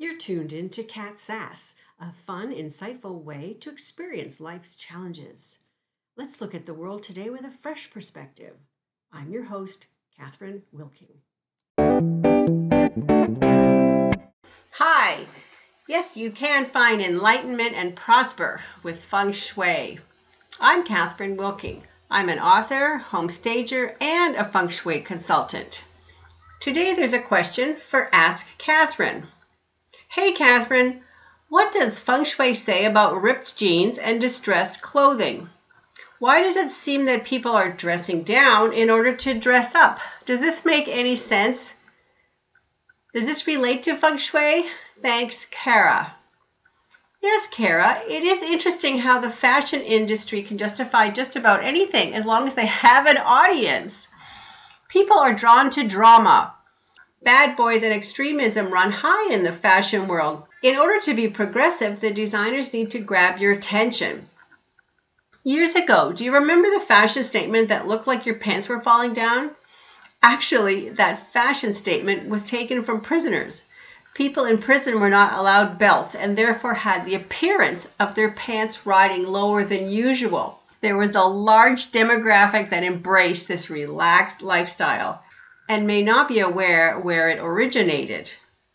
You're tuned in to Cat Sass, a fun, insightful way to experience life's challenges. Let's look at the world today with a fresh perspective. I'm your host, Catherine Wilking. Hi! Yes, you can find enlightenment and prosper with feng shui. I'm Catherine Wilking. I'm an author, homestager, and a feng shui consultant. Today there's a question for Ask Catherine. Hey, Catherine, what does feng shui say about ripped jeans and distressed clothing? Why does it seem that people are dressing down in order to dress up? Does this make any sense? Does this relate to feng shui? Thanks, Kara. Yes, Kara, it is interesting how the fashion industry can justify just about anything as long as they have an audience. People are drawn to drama. Bad boys and extremism run high in the fashion world. In order to be progressive, the designers need to grab your attention. Years ago, do you remember the fashion statement that looked like your pants were falling down? Actually, that fashion statement was taken from prisoners. People in prison were not allowed belts and therefore had the appearance of their pants riding lower than usual. There was a large demographic that embraced this relaxed lifestyle and may not be aware where it originated.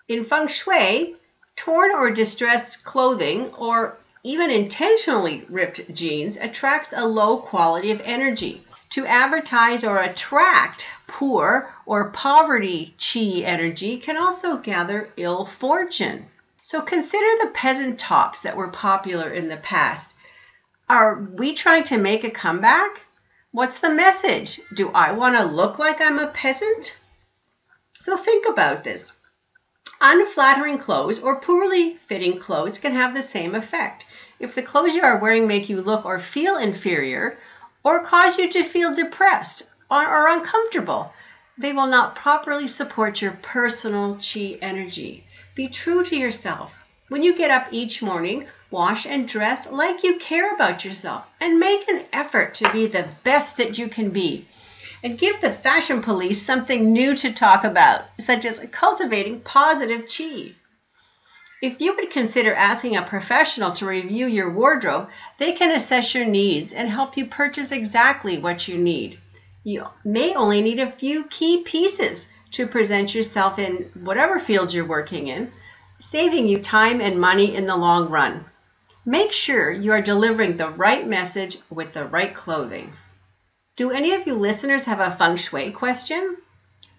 In feng shui, torn or distressed clothing or even intentionally ripped jeans attracts a low quality of energy. To advertise or attract poor or poverty chi energy can also gather ill fortune. So consider the peasant tops that were popular in the past. Are we trying to make a comeback? What's the message? Do I want to look like I'm a peasant? So think about this. Unflattering clothes or poorly fitting clothes can have the same effect. If the clothes you are wearing make you look or feel inferior, or cause you to feel depressed or, or uncomfortable, they will not properly support your personal chi energy. Be true to yourself. When you get up each morning, wash and dress like you care about yourself and make an effort to be the best that you can be and give the fashion police something new to talk about, such as cultivating positive chi. If you would consider asking a professional to review your wardrobe, they can assess your needs and help you purchase exactly what you need. You may only need a few key pieces to present yourself in whatever field you're working in, saving you time and money in the long run. Make sure you are delivering the right message with the right clothing. Do any of you listeners have a feng shui question?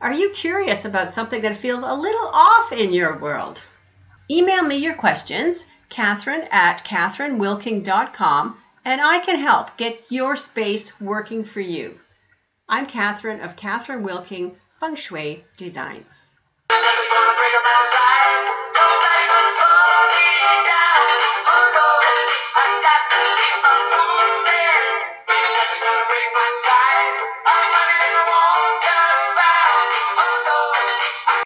Are you curious about something that feels a little off in your world? Email me your questions, Catherine at catherinewilking.com, and I can help get your space working for you. I'm Catherine of Catherine Wilking Feng Shui Designs.